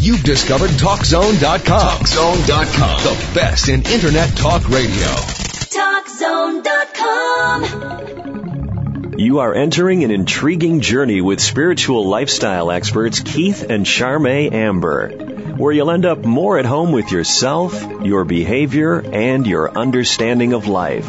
You've discovered TalkZone.com. TalkZone.com. The best in Internet talk radio. TalkZone.com. You are entering an intriguing journey with spiritual lifestyle experts Keith and Charme Amber, where you'll end up more at home with yourself, your behavior, and your understanding of life.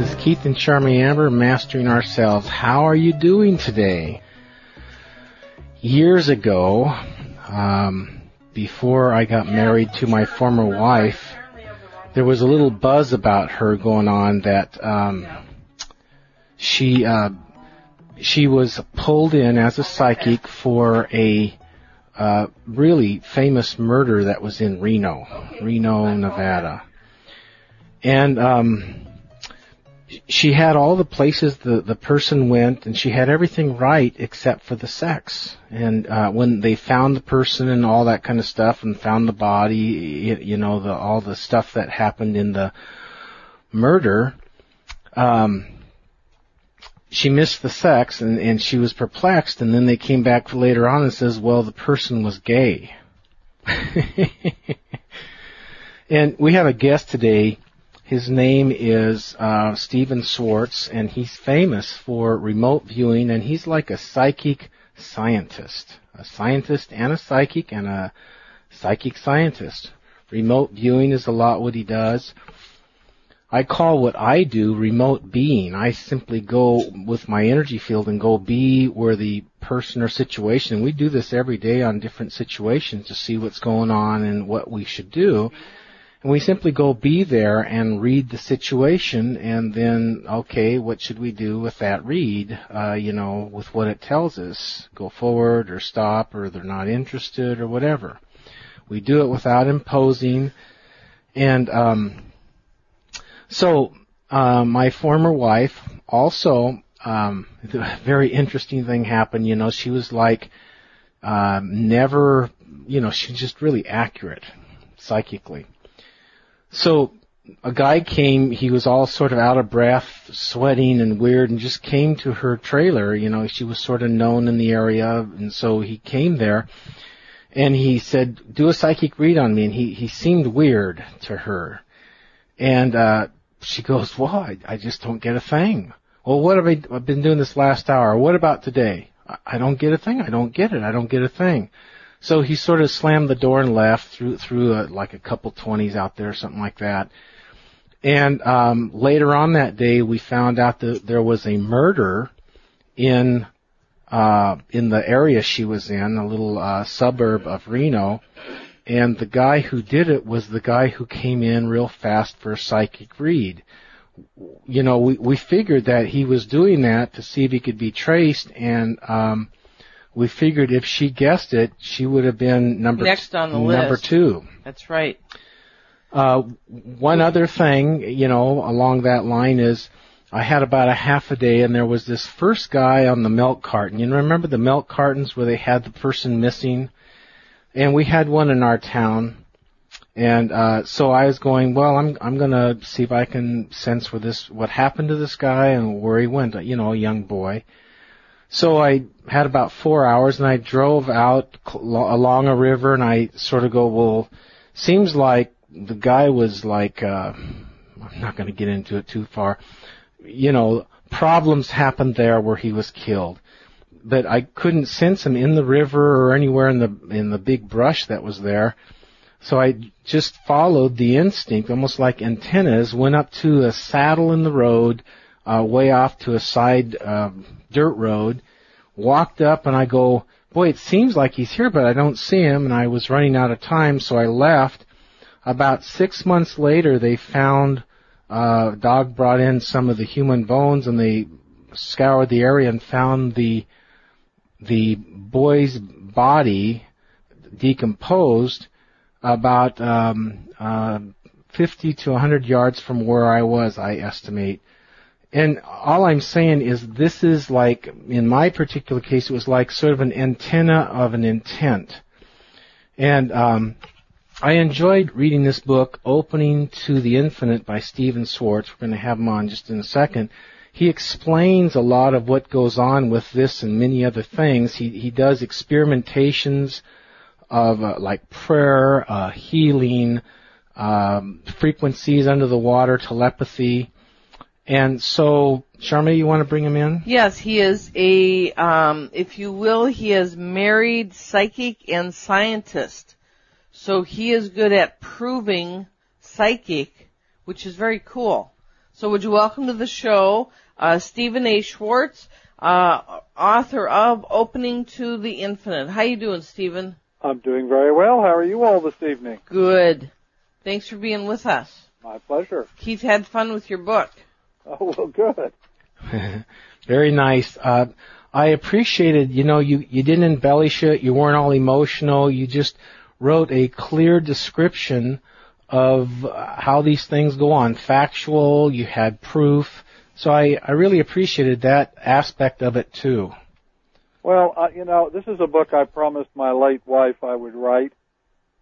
This is Keith and Charmy Amber, Mastering Ourselves. How are you doing today? Years ago, um, before I got married to my former wife, there was a little buzz about her going on that um, she uh, she was pulled in as a psychic for a uh, really famous murder that was in Reno, Reno, Nevada, and um, she had all the places the the person went, and she had everything right except for the sex. And uh, when they found the person and all that kind of stuff, and found the body, you, you know, the all the stuff that happened in the murder, um, she missed the sex, and and she was perplexed. And then they came back later on and says, well, the person was gay. and we have a guest today his name is uh, Stephan Schwartz, and he's famous for remote viewing, and he's like a psychic scientist, a scientist and a psychic, and a psychic scientist. Remote viewing is a lot what he does. I call what I do remote being. I simply go with my energy field and go be where the person or situation. We do this every day on different situations to see what's going on and what we should do. And we simply go be there and read the situation and then, okay, what should we do with that read, uh, you know, with what it tells us? Go forward or stop or they're not interested or whatever. We do it without imposing. And, um, so, uh, my former wife also, um, a very interesting thing happened, you know, she was like, uh, never, you know, she's just really accurate psychically. So a guy came, he was all sort of out of breath, sweating and weird, and just came to her trailer. You know, she was sort of known in the area, and so he came there, and he said, "Do a psychic read on me." And he he seemed weird to her, and uh, she goes, "Well, I, I just don't get a thing." Well, what have I I've been doing this last hour? What about today? I, I don't get a thing. I don't get it. I don't get a thing. So he sort of slammed the door and left, threw threw a, like a couple twenties out there, something like that. And um, later on that day, we found out that there was a murder in uh, in the area she was in, a little uh, suburb of Reno. And the guy who did it was the guy who came in real fast for a psychic read. You know, we we figured that he was doing that to see if he could be traced, and um, we figured if she guessed it, she would have been number next on the list. Number two. That's right. Uh, one other thing, you know, along that line is, I had about a half a day, and there was this first guy on the milk carton. You remember the milk cartons where they had the person missing, and we had one in our town. And uh, so I was going, well, I'm I'm gonna see if I can sense where this what happened to this guy and where he went. You know, a young boy. So I had about four hours and I drove out along a river and I sort of go, well, seems like the guy was like, uh, I'm not going to get into it too far. You know, problems happened there where he was killed. But I couldn't sense him in the river or anywhere in the, in the big brush that was there. So I just followed the instinct, almost like antennas, went up to a saddle in the road, uh, way off to a side, uh, dirt road, walked up and I go, boy, it seems like he's here, but I don't see him. And I was running out of time, so I left. About six months later, they found, uh, dog brought in some of the human bones and they scoured the area and found the, the boy's body decomposed, about um, uh, 50 to 100 yards from where I was, I estimate. And all I'm saying is this is like, in my particular case, it was like sort of an antenna of an intent. And um, I enjoyed reading this book, Opening to the Infinite by Stephan Schwartz. We're going to have him on just in a second. He explains a lot of what goes on with this and many other things. He, he does experimentations of uh, like prayer, uh, healing, um, frequencies under the water, telepathy. And so, Charmaine, you want to bring him in? Yes, he is a, um, if you will, he is married psychic and scientist. So he is good at proving psychic, which is very cool. So would you welcome to the show, uh, Stephan A. Schwartz, uh, author of Opening to the Infinite. How you doing, Stephan? I'm doing very well. How are you all this evening? Good. Thanks for being with us. My pleasure. Keith had fun with your book. Oh, well, good. very nice. Uh, I appreciated, you know, you, you didn't embellish it, you weren't all emotional, you just wrote a clear description of how these things go on, factual, you had proof. So I, I really appreciated that aspect of it too. Well, uh, you know, this is a book I promised my late wife I would write,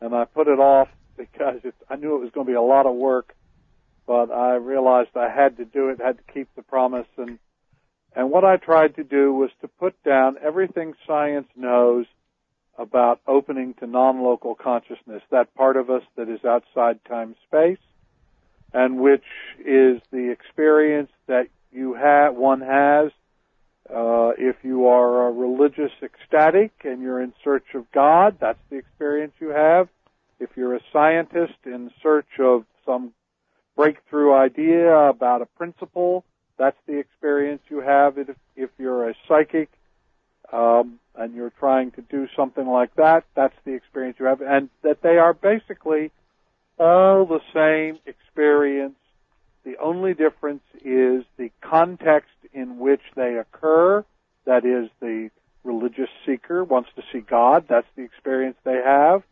and I put it off because it, I knew it was going to be a lot of work, but I realized I had to do it, had to keep the promise, and and what I tried to do was to put down everything science knows about opening to non-local consciousness, that part of us that is outside time-space, and which is the experience that you have, one has uh, if you are a religious ecstatic and you're in search of God, that's the experience you have. If you're a scientist in search of some breakthrough idea about a principle, that's the experience you have. If, if you're a psychic um, and you're trying to do something like that, that's the experience you have. And that they are basically all the same experience. The only difference is the context in which they occur. That is, the religious seeker wants to see God. That's the experience they have.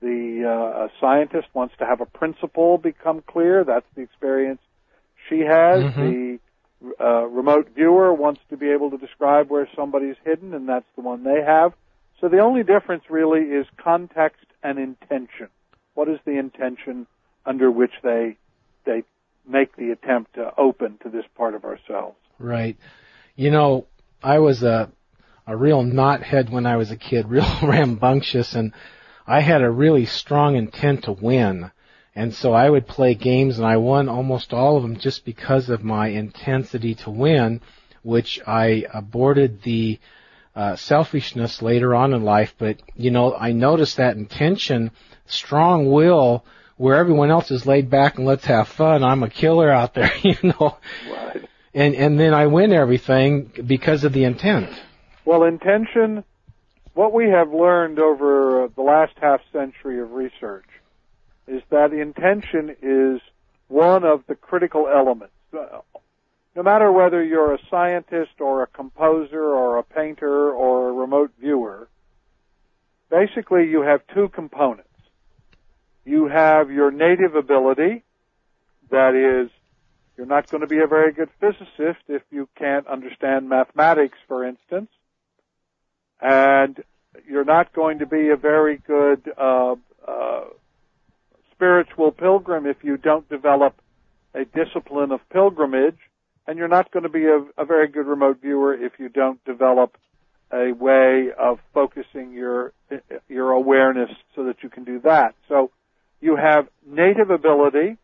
The uh, scientist wants to have a principle become clear. That's the experience she has. Mm-hmm. The uh, remote viewer wants to be able to describe where somebody's hidden, and that's the one they have. So the only difference really is context and intention. What is the intention under which they they make the attempt to open to this part of ourselves? Right. You know, I was a a real knothead when I was a kid, real rambunctious, and I had a really strong intent to win. And so I would play games, and I won almost all of them just because of my intensity to win, which I aborted the uh, selfishness later on in life. But you know, I noticed that intention, strong will, where everyone else is laid back and let's have fun. I'm a killer out there, you know. Right and and then I win everything because of the intent. Well, intention. What we have learned over the last half century of research is that intention is one of the critical elements. No matter whether you're a scientist or a composer or a painter or a remote viewer, basically you have two components. You have your native ability, that is you're not going to be a very good physicist if you can't understand mathematics, for instance. And you're not going to be a very good uh, uh, spiritual pilgrim if you don't develop a discipline of pilgrimage. And you're not going to be a, a very good remote viewer if you don't develop a way of focusing your your awareness so that you can do that. So you have native ability,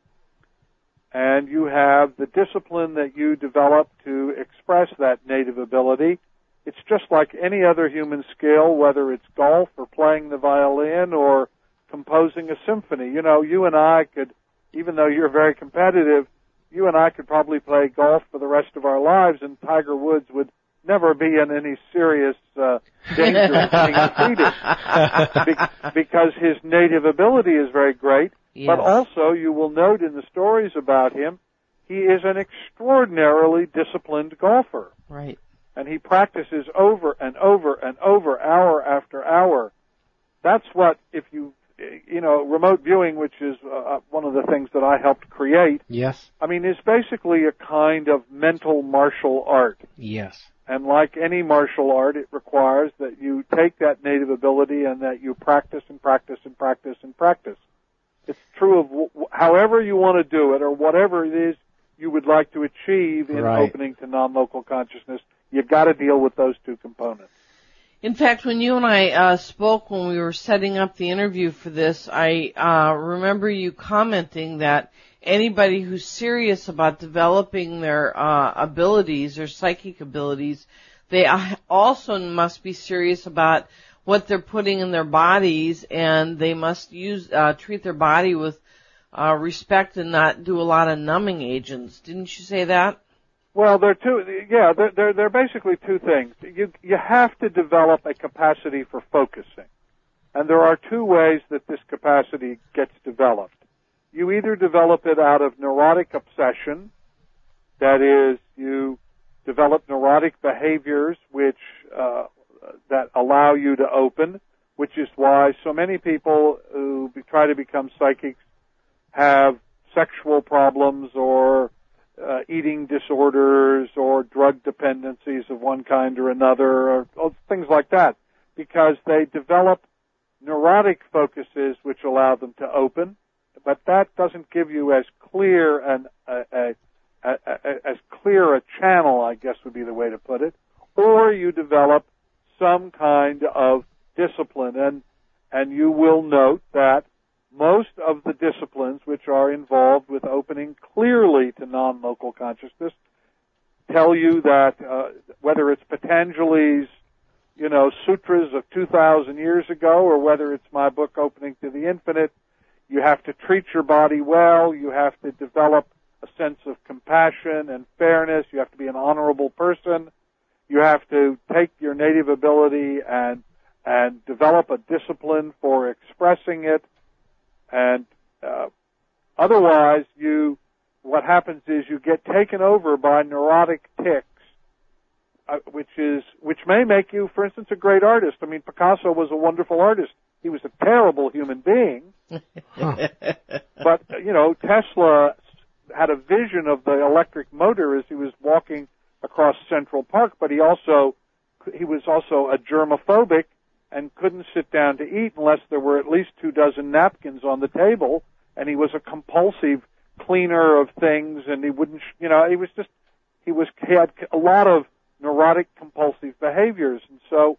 and you have the discipline that you develop to express that native ability. It's just like any other human skill, whether it's golf or playing the violin or composing a symphony. You know, you and I could, even though you're very competitive, you and I could probably play golf for the rest of our lives and Tiger Woods would never be in any serious uh, danger of being defeated Be- because his native ability is very great Yes. But also, you will note in the stories about him, he is an extraordinarily disciplined golfer. Right. And he practices over and over and over, hour after hour. That's what, if you you know, remote viewing, which is uh, one of the things that I helped create, Yes. I mean, is basically a kind of mental martial art. Yes. And like any martial art, it requires that you take that native ability and that you practice and practice and practice and practice. It's true of w- however you want to do it or whatever it is you would like to achieve in Right. opening to non-local consciousness. You've got to deal with those two components. In fact, when you and I uh, spoke when we were setting up the interview for this, I uh, remember you commenting that anybody who's serious about developing their uh, abilities, their psychic abilities, they also must be serious about what they're putting in their bodies, and they must use uh, treat their body with uh, respect and not do a lot of numbing agents. Didn't you say that? Well, they're two. Yeah, they're they're, they're basically two things. You you have to develop a capacity for focusing, and there are two ways that this capacity gets developed. You either develop it out of neurotic obsession, that is, you develop neurotic behaviors which uh, that allow you to open, which is why so many people who be, try to become psychics have sexual problems or uh, eating disorders or drug dependencies of one kind or another or, or things like that because they develop neurotic focuses which allow them to open, but that doesn't give you as clear an a, a, a, as clear a channel, I guess would be the way to put it, or you develop some kind of discipline. And and you will note that most of the disciplines which are involved with opening clearly to non-local consciousness tell you that uh, whether it's Patanjali's, you know, sutras of 2,000 years ago, or whether it's my book Opening to the Infinite, you have to treat your body well. You have to develop a sense of compassion and fairness. You have to be an honorable person. You have to take your native ability and and develop a discipline for expressing it and uh, otherwise you what happens is you get taken over by neurotic tics uh, which is which may make you for instance a great artist. I mean picasso was a wonderful artist. He was a terrible human being. But uh, you know tesla had a vision of the electric motor as he was walking across central park but he also he was also a germophobic and couldn't sit down to eat unless there were at least two dozen napkins on the table. And he was a compulsive cleaner of things, and he wouldn't, you know, he was just, he was, he had a lot of neurotic compulsive behaviors. And so,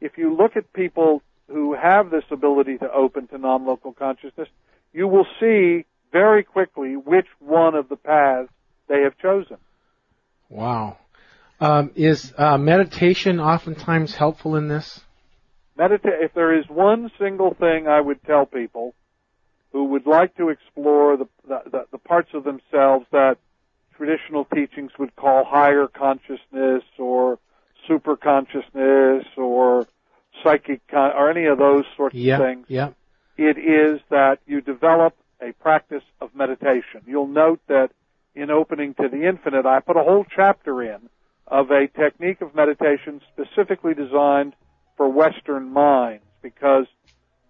if you look at people who have this ability to open to non-local consciousness, you will see very quickly which one of the paths they have chosen. Wow. Um, is uh, meditation oftentimes helpful in this? Medita- if there is one single thing I would tell people who would like to explore the, the, the, the parts of themselves that traditional teachings would call higher consciousness or super consciousness or psychic con- or any of those sorts Yeah. of things, Yeah. it is that you develop a practice of meditation. You'll note that in opening to the infinite, I put a whole chapter in of a technique of meditation specifically designed for Western minds because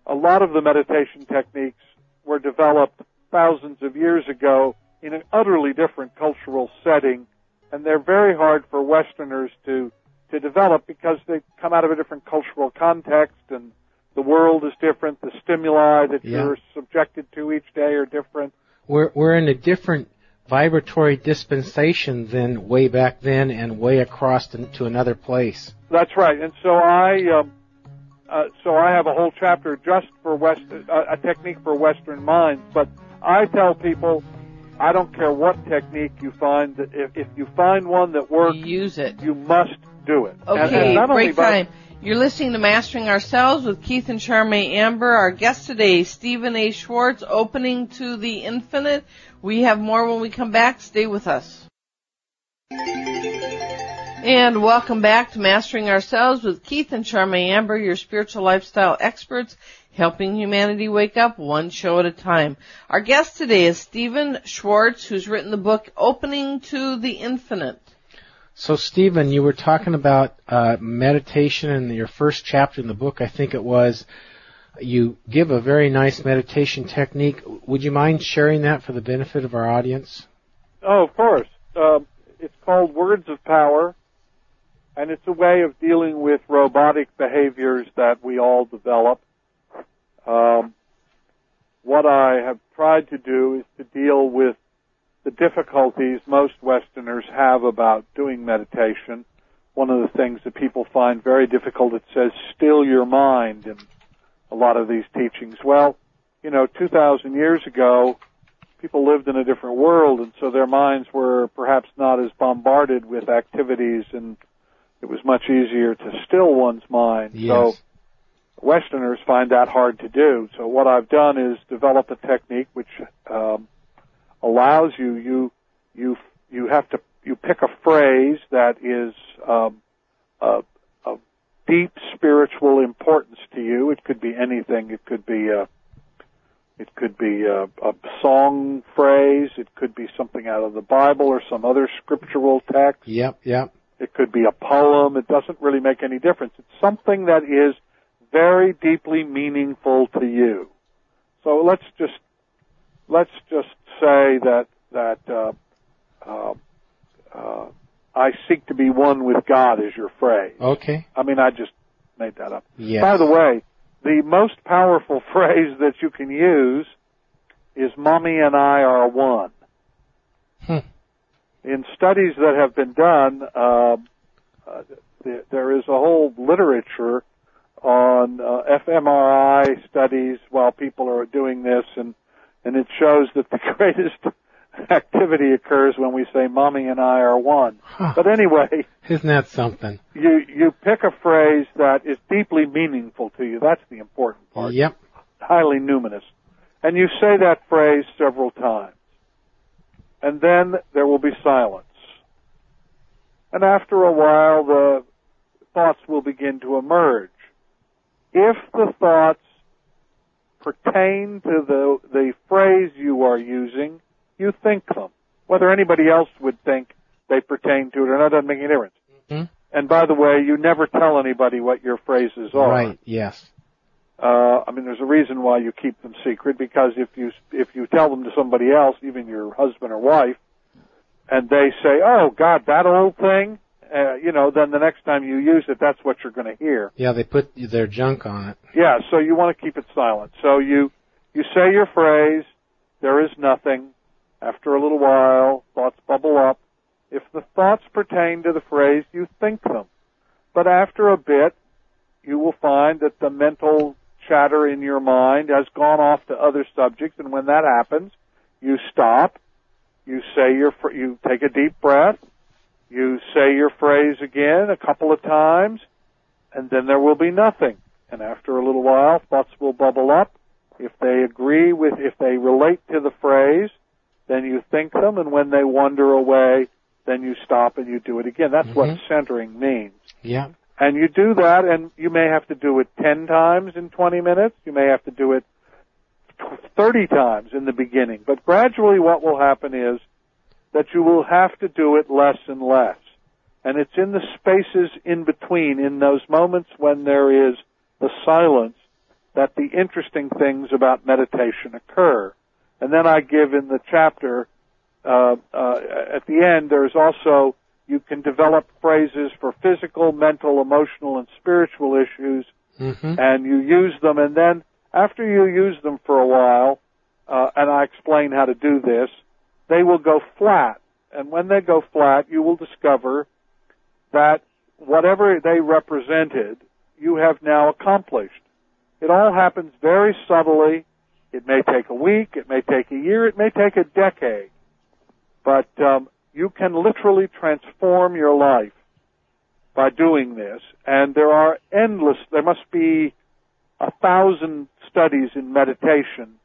a lot of the meditation techniques were developed thousands of years ago in an utterly different cultural setting and they're very hard for Westerners to to develop because they come out of a different cultural context and the world is different, the stimuli that Yeah. you're subjected to each day are different. We're we're in a different vibratory dispensation then way back then and way across to, to another place. That's right. And so I, um, uh, so I have a whole chapter just for West, uh, a technique for Western minds. But I tell people, I don't care what technique you find. That if, if you find one that works, Use it. you must do it. And- and Okay, not only break by- time. You're listening to Mastering Ourselves with Keith and Charmaine Amber. Our guest today, Stephan A. Schwartz, opening to the infinite. We have more when we come back. Stay with us. And welcome back to Mastering Ourselves with Keith and Charmaine Amber, your spiritual lifestyle experts, helping humanity wake up one show at a time. Our guest today is Stephan Schwartz, who's written the book Opening to the Infinite. So, Stephan, you were talking about uh, meditation in your first chapter in the book, I think it was. you give a very nice meditation technique. Would you mind sharing that for the benefit of our audience? Oh, of course. Uh, it's called Words of Power, and it's a way of dealing with robotic behaviors that we all develop. Um, what I have tried to do is to deal with the difficulties most Westerners have about doing meditation. One of the things that people find very difficult, it says, still your mind in a lot of these teachings. Well, you know, 2,000 years ago, people lived in a different world, and so their minds were perhaps not as bombarded with activities, and it was much easier to still one's mind. Yes. So Westerners find that hard to do. So what I've done is develop a technique which um, allows you you you you have to you pick a phrase that is um, a, a deep spiritual importance to you. It could be anything. It could be a it could be a, a song phrase. It could be something out of the Bible or some other scriptural text. Yep, yep. It could be a poem. It doesn't really make any difference. It's something that is very deeply meaningful to you. So let's just let's just say that that uh, uh, uh, I seek to be one with God is your phrase. Okay. I mean, I just made that up. Yes. By the way, the most powerful phrase that you can use is "Mommy and I are one." Hmm. In studies that have been done, uh, uh, there, there is a whole literature on uh, fMRI studies while people are doing this, and and it shows that the greatest activity occurs when we say "Mommy and I are one." Huh. But anyway, Isn't that something? you you pick a phrase that is deeply meaningful to you. That's the important part. Yep. Highly numinous, and you say that phrase several times, and then there will be silence. And after a while, the thoughts will begin to emerge. If the thoughts pertain to the the phrase you are using, you think them. Whether anybody else would think they pertain to it or not doesn't make any difference. Mhm. And by the way, you never tell anybody what your phrases are. Right. Yes. Uh, I mean, there's a reason why you keep them secret because if you if you tell them to somebody else, even your husband or wife, and they say, "Oh God, that old thing," uh, you know, then the next time you use it, that's what you're going to hear. Yeah, they put their junk on it. Yeah, so you want to keep it silent. So you you say your phrase, there is nothing. After a little while, thoughts bubble up. If the thoughts pertain to the phrase, you think them. But after a bit, you will find that the mental chatter in your mind has gone off to other subjects, and when that happens, you stop, you say your, fr- you take a deep breath, you say your phrase again a couple of times, and then there will be nothing. And after a little while, thoughts will bubble up. If they agree with, if they relate to the phrase, then you think them, and when they wander away, then you stop and you do it again. That's what Mhm. centering means. Yeah. And you do that, and you may have to do it 10 times in 20 minutes. You may have to do it 30 times in the beginning. But gradually what will happen is that you will have to do it less and less. And it's in the spaces in between, in those moments when there is the silence, that the interesting things about meditation occur. And then I give in the chapter, uh, uh, at the end, there's also, you can develop phrases for physical, mental, emotional, and spiritual issues, Mm-hmm. and you use them, and then after you use them for a while, uh, and I explain how to do this, they will go flat. And when they go flat, you will discover that whatever they represented, you have now accomplished. It all happens very subtly. It may take a week, it may take a year, it may take a decade. But um, you can literally transform your life by doing this. And there are endless, there must be a thousand studies in meditation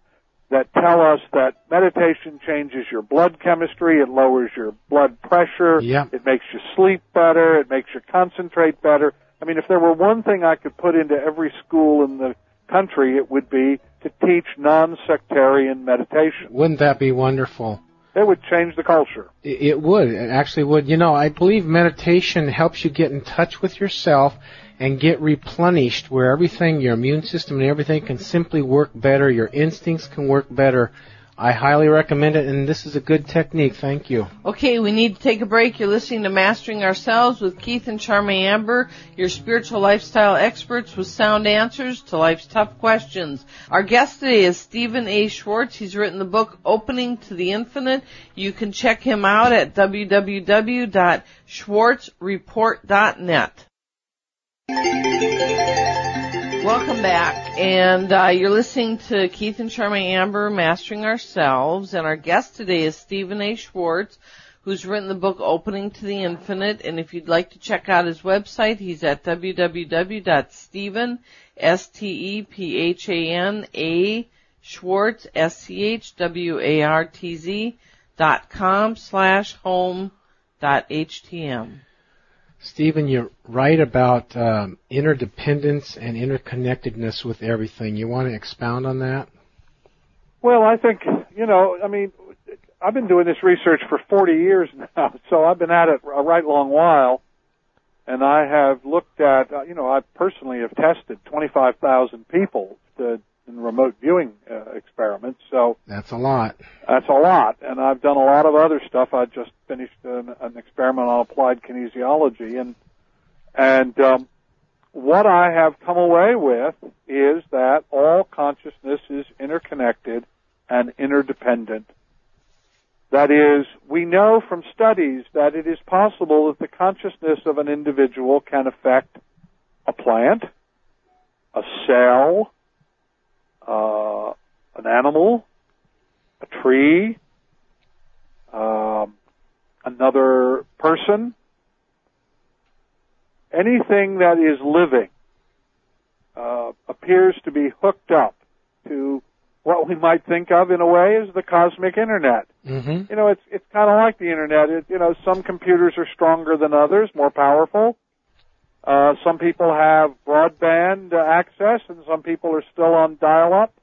that tell us that meditation changes your blood chemistry, it lowers your blood pressure, Yeah. it makes you sleep better, it makes you concentrate better. I mean, if there were one thing I could put into every school in the country, it would be to teach non-sectarian meditation. Wouldn't that be wonderful? It would change the culture. It would. It actually would. You know, I believe meditation helps you get in touch with yourself and get replenished where everything, your immune system and everything can simply work better. Your instincts can work better. I highly recommend it and this is a good technique. Thank you. Okay, we need to take a break. You're listening to Mastering Ourselves with Keith and Charmaine Amber, your spiritual lifestyle experts with sound answers to life's tough questions. Our guest today is Stephan A. Schwartz. He's written the book Opening to the Infinite. You can check him out at www.schwartzreport.net. Welcome back, and uh, you're listening to Keith and Charmaine Amber, Mastering Ourselves, and our guest today is Stephan A. Schwartz, who's written the book Opening to the Infinite, and if you'd like to check out his website, he's at www.stephan, S-T-E-P-H-A-N-A, Schwartz, S-C-H-W-A-R-T-Z, dot com slash home dot htm. Stephan, you're right about um, interdependence and interconnectedness with everything. You want to expound on that? Well, I think, you know, I mean, I've been doing this research for 40 years now, so I've been at it a right long while. And I have looked at, uh, you know, I personally have tested 25,000 people to, in remote viewing uh, experiments. So That's a lot. that's a lot. And I've done a lot of other stuff. I just finished an, an experiment on applied kinesiology, and and um, what I have come away with is that all consciousness is interconnected and interdependent. That is, we know from studies that it is possible that the consciousness of an individual can affect a plant, a cell, uh, an animal, a tree, um, another person, anything that is living uh, appears to be hooked up to what we might think of in a way as the cosmic internet. Mm-hmm. You know, it's it's kind of like the internet. It, you know, some computers are stronger than others, more powerful. Uh, some people have broadband uh, access, and some people are still on dial-up.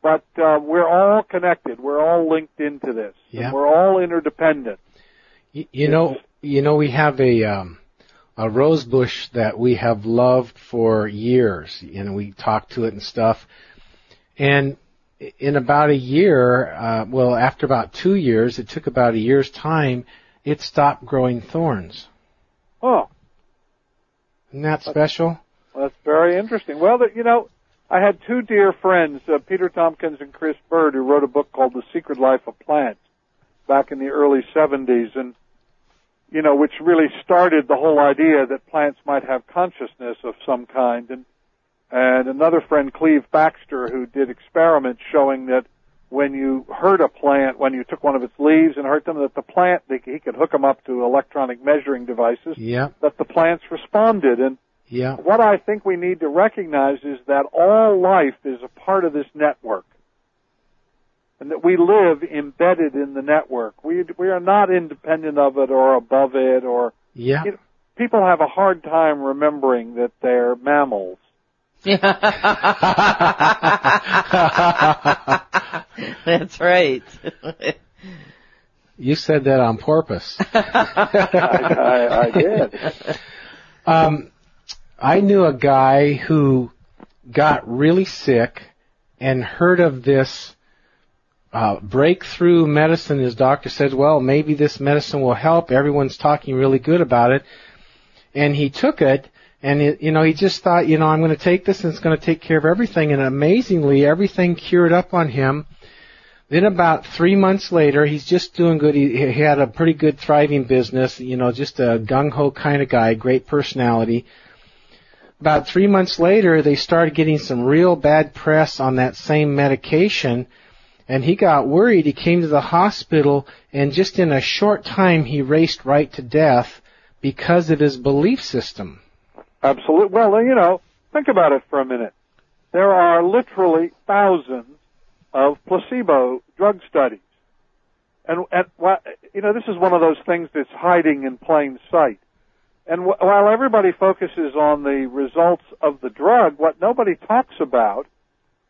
But uh, we're all connected. We're all linked into this. Yeah. And we're all interdependent. You, you know, you know, we have a um, a rose bush that we have loved for years, and we talk to it and stuff. And in about a year, uh, well, after about two years, it took about a year's time, it stopped growing thorns. Oh, Isn't that special? well, that's very interesting. Well, you know, I had two dear friends, uh, Peter Tompkins and Chris Bird, who wrote a book called The Secret Life of Plants back in the early 70s, and you know, which really started the whole idea that plants might have consciousness of some kind. And and another friend, Cleve Backster, who did experiments showing that when you hurt a plant, when you took one of its leaves and hurt them, that the plant, they, he could hook them up to electronic measuring devices, Yeah, that the plants responded. And yeah, what I think we need to recognize is that all life is a part of this network. And that we live embedded in the network. We, we are not independent of it or above it or, yeah. you know, people have a hard time remembering that they're mammals. That's right. You said that on purpose. I, I, I did. Um, I knew a guy who got really sick and heard of this uh, breakthrough medicine. His doctor says, "Well, maybe this medicine will help." Everyone's talking really good about it, and he took it. And it, you know, he just thought, you know, I'm going to take this and it's going to take care of everything. And amazingly, everything cured up on him. Then about three months later, he's just doing good. He, he had a pretty good thriving business, you know, just a gung ho kind of guy, great personality. About three months later, they started getting some real bad press on that same medication, and he got worried. He came to the hospital, and just in a short time, he raced right to death because of his belief system. Absolutely. Well, you know, think about it for a minute. There are literally thousands of placebo drug studies. And, and you know, this is one of those things that's hiding in plain sight. And wh- while everybody focuses on the results of the drug, what nobody talks about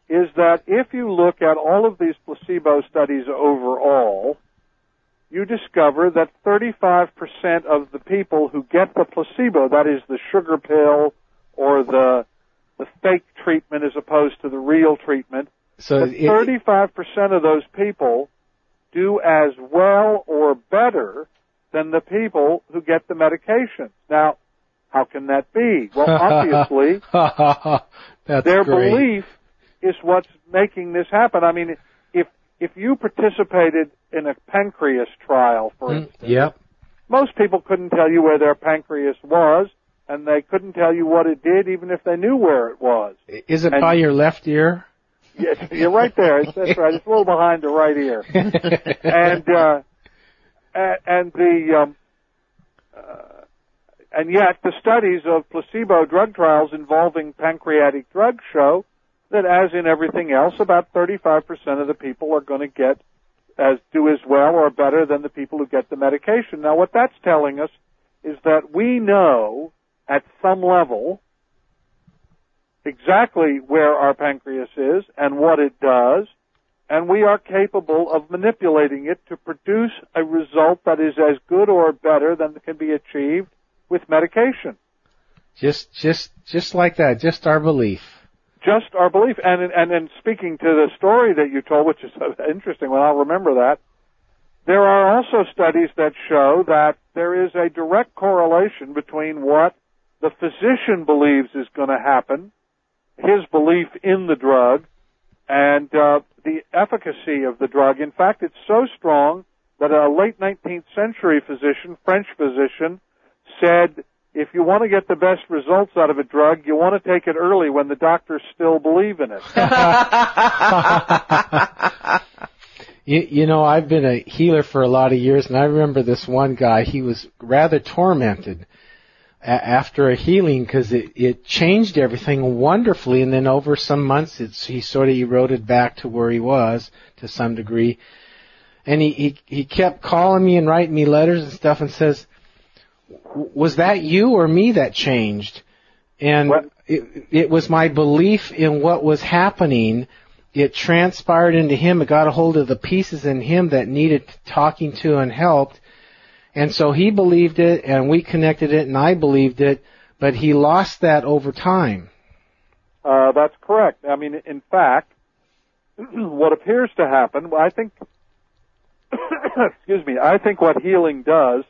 is that if you look at all of these placebo studies overall, you discover that 35% of the people who get the placebo, that is the sugar pill or the the fake treatment as opposed to the real treatment, So it- 35% of those people do as well or better than the people who get the medication. Now, how can that be? Well, obviously, their great. belief is what's making this happen. I mean, if you participated in a pancreas trial, for Mm, instance, Yep. most people couldn't tell you where their pancreas was, and they couldn't tell you what it did, even if they knew where it was. Is it And- by your left ear? Yes, you're right there. It's, that's right. It's a little behind the right ear. and uh, and the um, uh, and yet the studies of placebo drug trials involving pancreatic drugs show that, as in everything else, about 35% of the people are going to get as do as well or better than the people who get the medication. Now, what that's telling us is that we know at some level exactly where our pancreas is and what it does, and we are capable of manipulating it to produce a result that is as good or better than can be achieved with medication. Just, just, just like that. Just our belief. Just our belief. And and in speaking to the story that you told, which is interesting one, I'll remember that. There are also studies that show that there is a direct correlation between what the physician believes is going to happen, his belief in the drug, and uh, the efficacy of the drug. In fact, it's so strong that a late 19th century physician, French physician, said if you want to get the best results out of a drug, you want to take it early when the doctors still believe in it. You, you know, I've been a healer for a lot of years, and I remember this one guy. He was rather tormented a- after a healing because it, it changed everything wonderfully, and then over some months, it's, he sort of eroded back to where he was to some degree. And he, he he kept calling me and writing me letters and stuff, and says, "W- "Was that you or me that changed?" And What? it, it was my belief in what was happening it transpired into him. It got a hold of the pieces in him that needed talking to and helped. And so he believed it and we connected it and I believed it, but he lost that over time. Uh, that's correct. I mean, in fact, what appears to happen, I think, excuse me, I think what healing does,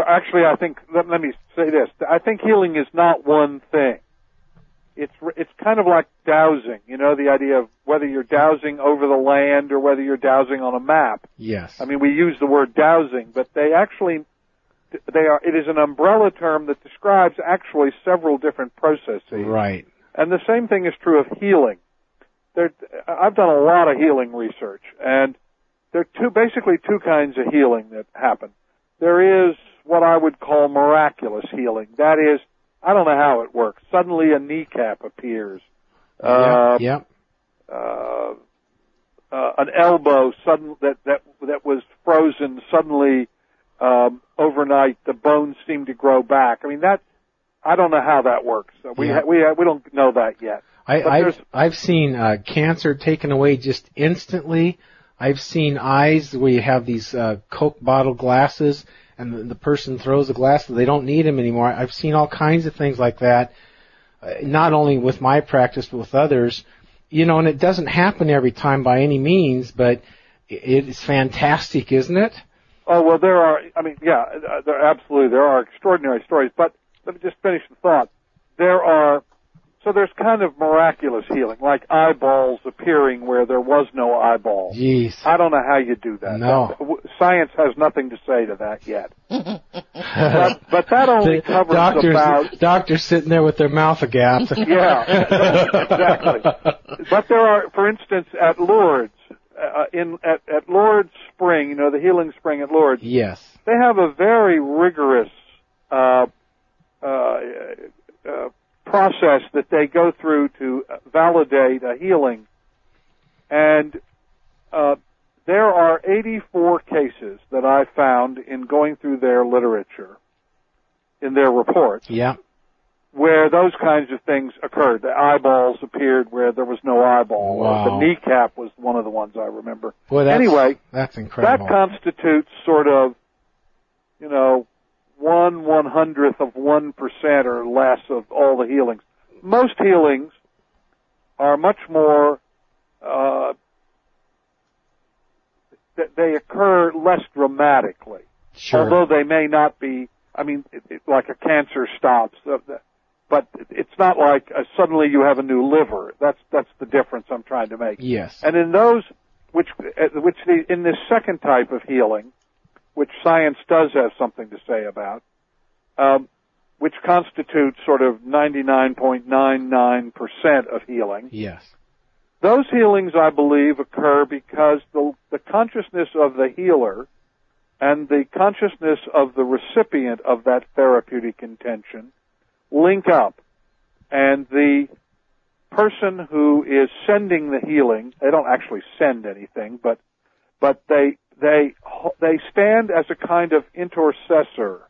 actually, I think, let, let me say this, I think healing is not one thing. It's, it's kind of like dowsing, you know, the idea of whether you're dowsing over the land or whether you're dowsing on a map. Yes. I mean, we use the word dowsing, but they actually, they are, it is an umbrella term that describes actually several different processes. right. And the same thing is true of healing. There, I've done a lot of healing research, and there are two, basically two kinds of healing that happen. There is what I would call miraculous healing. That is, I don't know how it works. Suddenly a kneecap appears. Uh, yep. Yep. uh, uh, an elbow sudden that that that was frozen suddenly um, overnight the bones seem to grow back. I mean that I don't know how that works. We Yeah. ha- we ha- we don't know that yet. I, I've, I've seen uh, cancer taken away just instantly. I've seen eyes where you have these uh, Coke bottle glasses, and the, the person throws the glasses. They don't need them anymore. I've seen all kinds of things like that. Uh, not only with my practice, but with others. You know, and it doesn't happen every time by any means, but it is fantastic, isn't it? Oh well, there are. I mean, yeah, uh, there absolutely there are extraordinary stories. But let me just finish the thought. There are so there's kind of miraculous healing, like eyeballs appearing where there was no eyeball. Jeez. I don't know how you do that. No. That- Science has nothing to say to that yet. but, but that only The covers doctors, about doctors sitting there with their mouth agape. yeah, exactly. But there are, for instance, at Lourdes, uh, in at, at Lourdes Spring, you know, the healing spring at Lourdes, yes. they have a very rigorous uh, uh, uh, process that they go through to validate a healing, and uh, there are 84 cases that I found in going through their literature, in their reports, Yeah. where those kinds of things occurred. The eyeballs appeared where there was no eyeball. Wow. The kneecap was one of the ones I remember. Boy, that's, anyway, that's incredible. that constitutes sort of, you know, one one hundredth of one percent or less of all the healings. Most healings are much more. Uh, they occur less dramatically, sure. although they may not be. I mean, it, it, like a cancer stops, uh, but it's not like uh, suddenly you have a new liver. That's that's the difference I'm trying to make. yes. And in those, which, uh, which the, in this second type of healing, which science does have something to say about, um, which constitutes sort of 99.99% of healing, yes. those healings, I believe, occur because the, the consciousness of the healer and the consciousness of the recipient of that therapeutic intention link up. And the person who is sending the healing, they don't actually send anything, but, but they, they, they stand as a kind of intercessor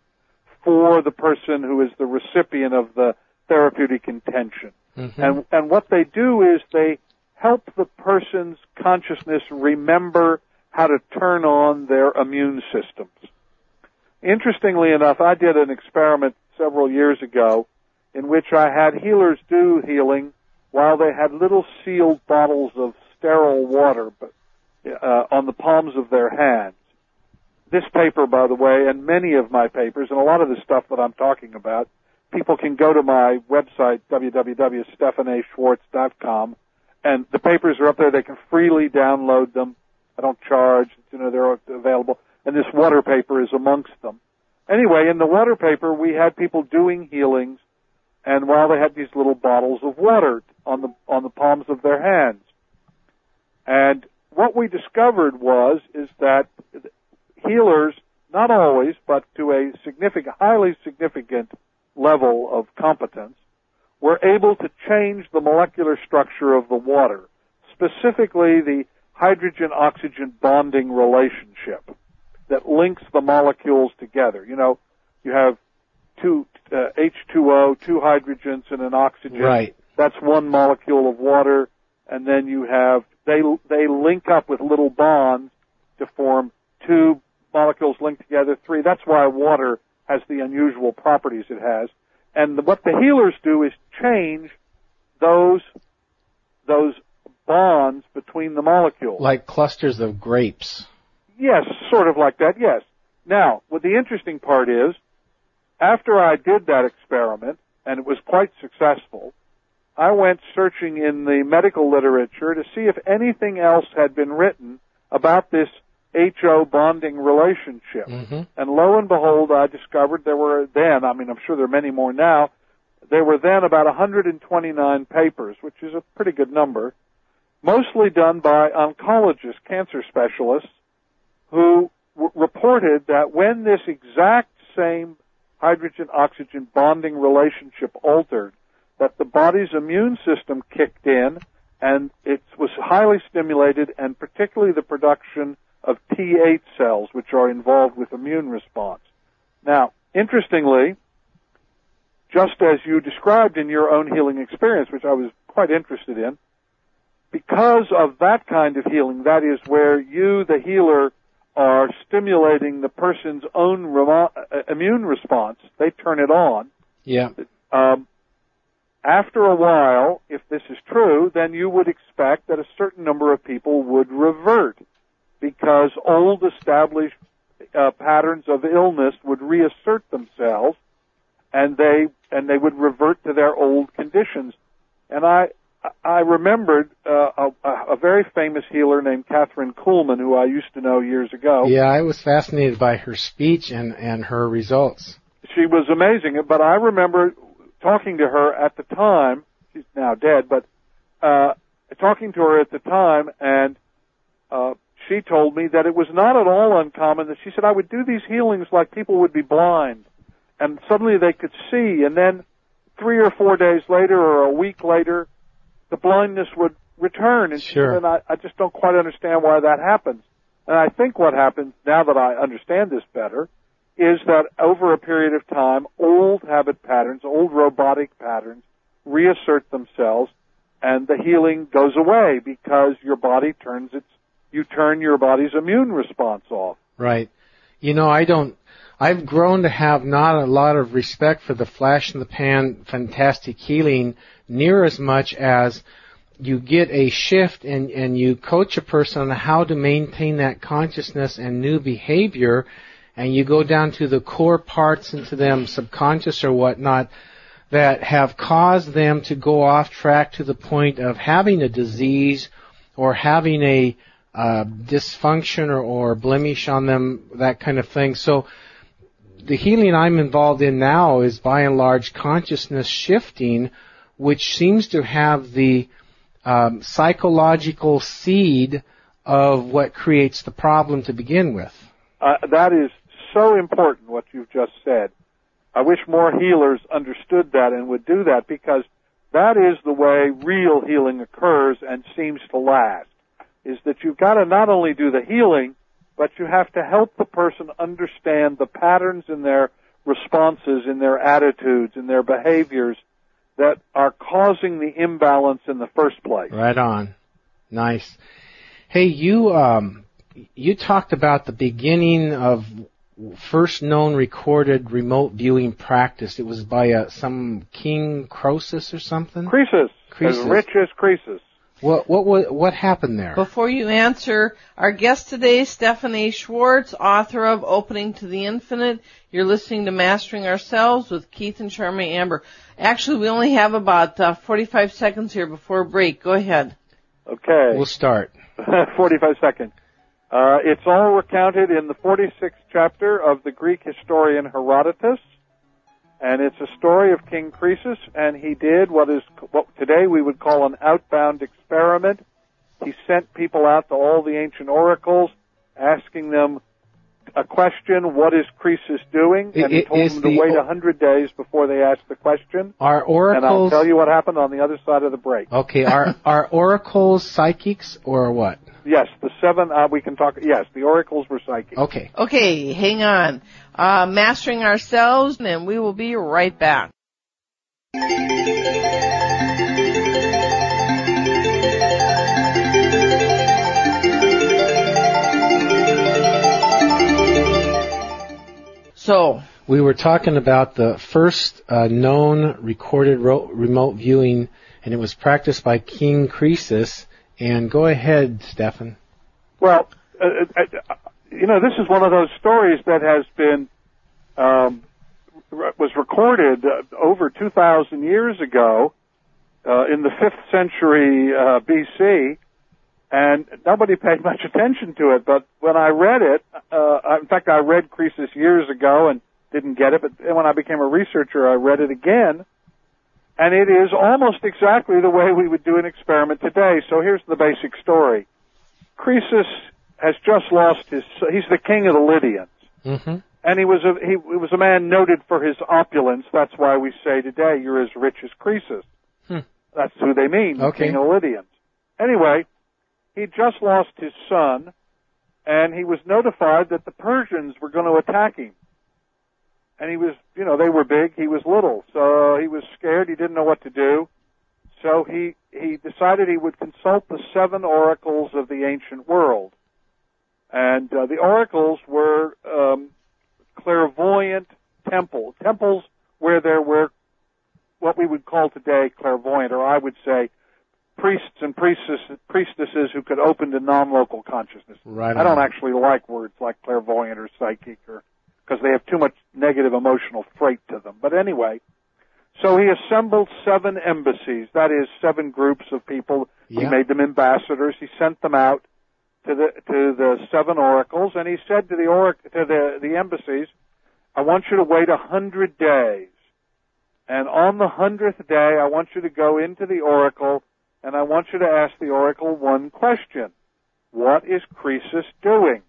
for the person who is the recipient of the therapeutic intention. Mhm. And, and what they do is they help the person's consciousness remember how to turn on their immune systems. Interestingly enough, I did an experiment several years ago in which I had healers do healing while they had little sealed bottles of sterile water but, uh, on the palms of their hands. This paper, by the way, and many of my papers, and a lot of the stuff that I'm talking about, people can go to my website, www.stephanaschwartz.com, and the papers are up there. They can freely download them. I don't charge. You know, they're available. And this water paper is amongst them. Anyway, in the water paper, we had people doing healings, and while they had these little bottles of water on the on the palms of their hands, and what we discovered was is that healers, not always, but to a significant, highly significant level of competence, were able to change the molecular structure of the water, specifically the hydrogen-oxygen bonding relationship that links the molecules together. You know, you have two uh, H2O, two hydrogens, and an oxygen. Right. That's one molecule of water, and then you have they they link up with little bonds to form two molecules linked together. Three. That's why water has the unusual properties it has. And the, what the healers do is change those those bonds between the molecules. Like clusters of grapes. Yes, sort of like that, yes. Now, what the interesting part is, after I did that experiment, and it was quite successful, I went searching in the medical literature to see if anything else had been written about this HO bonding relationship. Mm-hmm. And lo and behold, I discovered there were then, I mean, I'm sure there are many more now, there were then about 129 papers, which is a pretty good number, mostly done by oncologists, cancer specialists, who w- reported that when this exact same hydrogen-oxygen bonding relationship altered, that the body's immune system kicked in and it was highly stimulated and particularly the production of T8 cells, which are involved with immune response. Now, interestingly, just as you described in your own healing experience, which I was quite interested in, because of that kind of healing, that is where you, the healer, are stimulating the person's own remo- uh, immune response, they turn it on. Yeah. Um, after a while, if this is true, then you would expect that a certain number of people would revert because old established uh, patterns of illness would reassert themselves and they and they would revert to their old conditions. And I I remembered uh, a, a very famous healer named Kathryn Kuhlman, who I used to know years ago. Yeah, I was fascinated by her speech and, and her results. She was amazing, but I remember talking to her at the time. She's now dead, but uh, talking to her at the time, and uh, she told me that it was not at all uncommon that she said I would do these healings like people would be blind, and suddenly they could see, and then three or four days later or a week later, the blindness would return. And she Sure. said, I, I just don't quite understand why that happens. And I think what happens now that I understand this better is that over a period of time, old habit patterns, old robotic patterns reassert themselves and the healing goes away because your body turns its, you turn your body's immune response off. Right. You know, I don't, I've grown to have not a lot of respect for the flash in the pan fantastic healing near as much as you get a shift and, and you coach a person on how to maintain that consciousness and new behavior and you go down to the core parts into them subconscious or whatnot that have caused them to go off track to the point of having a disease or having a uh, dysfunction or, or blemish on them, that kind of thing. So the healing I'm involved in now is by and large consciousness shifting, which seems to have the um, psychological seed of what creates the problem to begin with. Uh, that is so important what you've just said. I wish more healers understood that and would do that because that is the way real healing occurs and seems to last. Is that you've got to not only do the healing, but you have to help the person understand the patterns in their responses, in their attitudes, in their behaviors that are causing the imbalance in the first place. Right on. Nice. Hey, you um, you talked about the beginning of first known recorded remote viewing practice. It was by uh, some King Croesus or something. Croesus, Croesus. as rich as Croesus. What what what, what happened there? Before you answer, our guest today, Stephan A. Schwartz, author of Opening to the Infinite. You're listening to Mastering Ourselves with Keith and Charmy Amber. Actually, we only have about uh, 45 seconds here before break. Go ahead. Okay. We'll start. 45 seconds. Uh, it's all recounted in the 46th chapter of the Greek historian Herodotus, and it's a story of King Croesus, and he did what is what today we would call an outbound experiment. He sent people out to all the ancient oracles, asking them a question, what is Croesus doing? And he told them to the wait o- a hundred days before they asked the question. Are And I'll tell you what happened on the other side of the break. okay? Are are oracles psychics or what? Yes, the seven, uh, we can talk, yes, the oracles were psychics. Okay. Okay, hang on. Uh, mastering ourselves, and we will be right back. So, We were talking about the first uh, known recorded ro- remote viewing, and it was practiced by King Croesus. And go ahead, Stephan. Well, uh, uh, uh, you know, this is one of those stories that has been um, re- was recorded uh, over 2,000 years ago uh, in the fifth century uh, BC, and nobody paid much attention to it. But when I read it, uh, in fact, I read Croesus years ago and didn't get it. But then when I became a researcher, I read it again, and it is almost exactly the way we would do an experiment today. So here's the basic story. Croesus has just lost his. He's the king of the Lydians, Mm-hmm. and he was a he, he was a man noted for his opulence. That's why we say today you're as rich as Croesus. Hmm. That's who they mean, the Okay. king of the Lydians. Anyway, he just lost his son, and he was notified that the Persians were going to attack him. And he was, you know, they were big, he was little, so he was scared. He didn't know what to do. So he he decided he would consult the seven oracles of the ancient world, and uh, the oracles were um, clairvoyant temple temples where there were what we would call today clairvoyant, or I would say priests and priestess, priestesses who could open to non-local consciousness. Right. I don't actually like words like clairvoyant or psychic, or because they have too much negative emotional freight to them. But anyway, so he assembled seven embassies. That is, seven groups of people. He made them ambassadors. He sent them out to the to the seven oracles, and he said to the orac- to the the embassies, "I want you to wait a hundred days, and on the hundredth day, I want you to go into the oracle, and I want you to ask the oracle one question: What is Croesus doing?"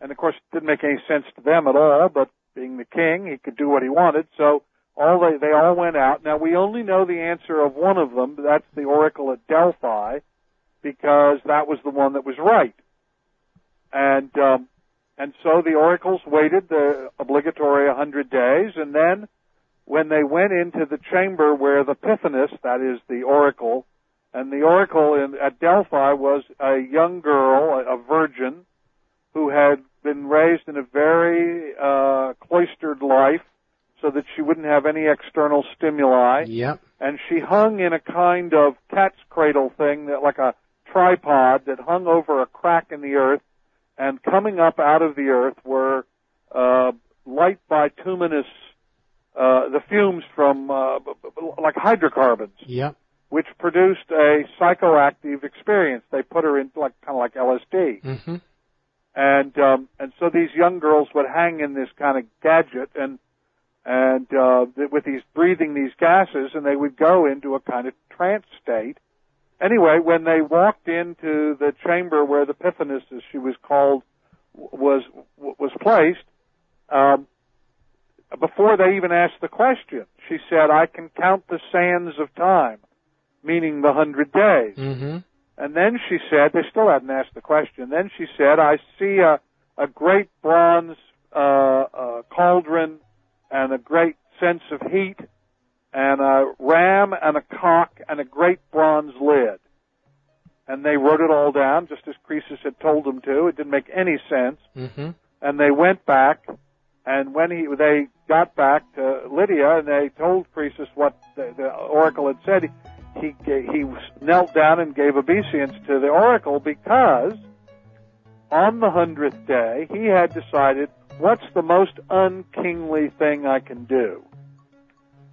And of course, it didn't make any sense to them at all. But being the king, he could do what he wanted. So all they they all went out. Now we only know the answer of one of them. That's the oracle at Delphi, because that was the one that was right. And um, and so the oracles waited the obligatory 100 days, and then when they went into the chamber where the Pythoness, that is the oracle, and the oracle in, at Delphi was a young girl, a, a virgin, who had been raised in a very uh, cloistered life so that she wouldn't have any external stimuli. Yep. And she hung in a kind of cat's cradle thing that like a tripod that hung over a crack in the earth and coming up out of the earth were uh, light bituminous uh, the fumes from uh, like hydrocarbons. Yep. Which produced a psychoactive experience. They put her in like kind of like LSD. Mm-hmm. And um, and so these young girls would hang in this kind of gadget and and uh, with these breathing these gases, and they would go into a kind of trance state. Anyway, when they walked into the chamber where the Pythoness, as she was called, was was placed, um, before they even asked the question, she said, "I can count the sands of time," meaning the hundred days. Mm-hmm. And then she said, they still hadn't asked the question. Then she said, I see a, a great bronze uh, uh, cauldron and a great sense of heat and a ram and a cock and a great bronze lid. And they wrote it all down just as Croesus had told them to. It didn't make any sense. Mm-hmm. And they went back and when he, they got back to Lydia and they told Croesus what the, the oracle had said, he he knelt down and gave obeisance to the oracle because on the hundredth day he had decided what's the most unkingly thing I can do,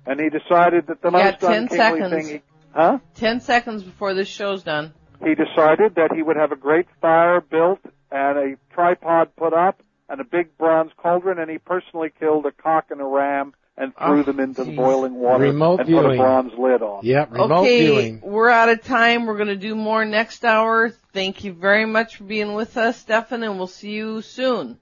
and he decided that the most got 10 unkingly seconds. thing, he, huh? Ten seconds before this show's done. He decided that he would have a great fire built and a tripod put up and a big bronze cauldron, and he personally killed a cock and a ram and threw Oh, them into the boiling water Remote and put a bronze lid on. Yep. Remote okay, viewing. we're out of time. We're going to do more next hour. Thank you very much for being with us, Stephan, and we'll see you soon.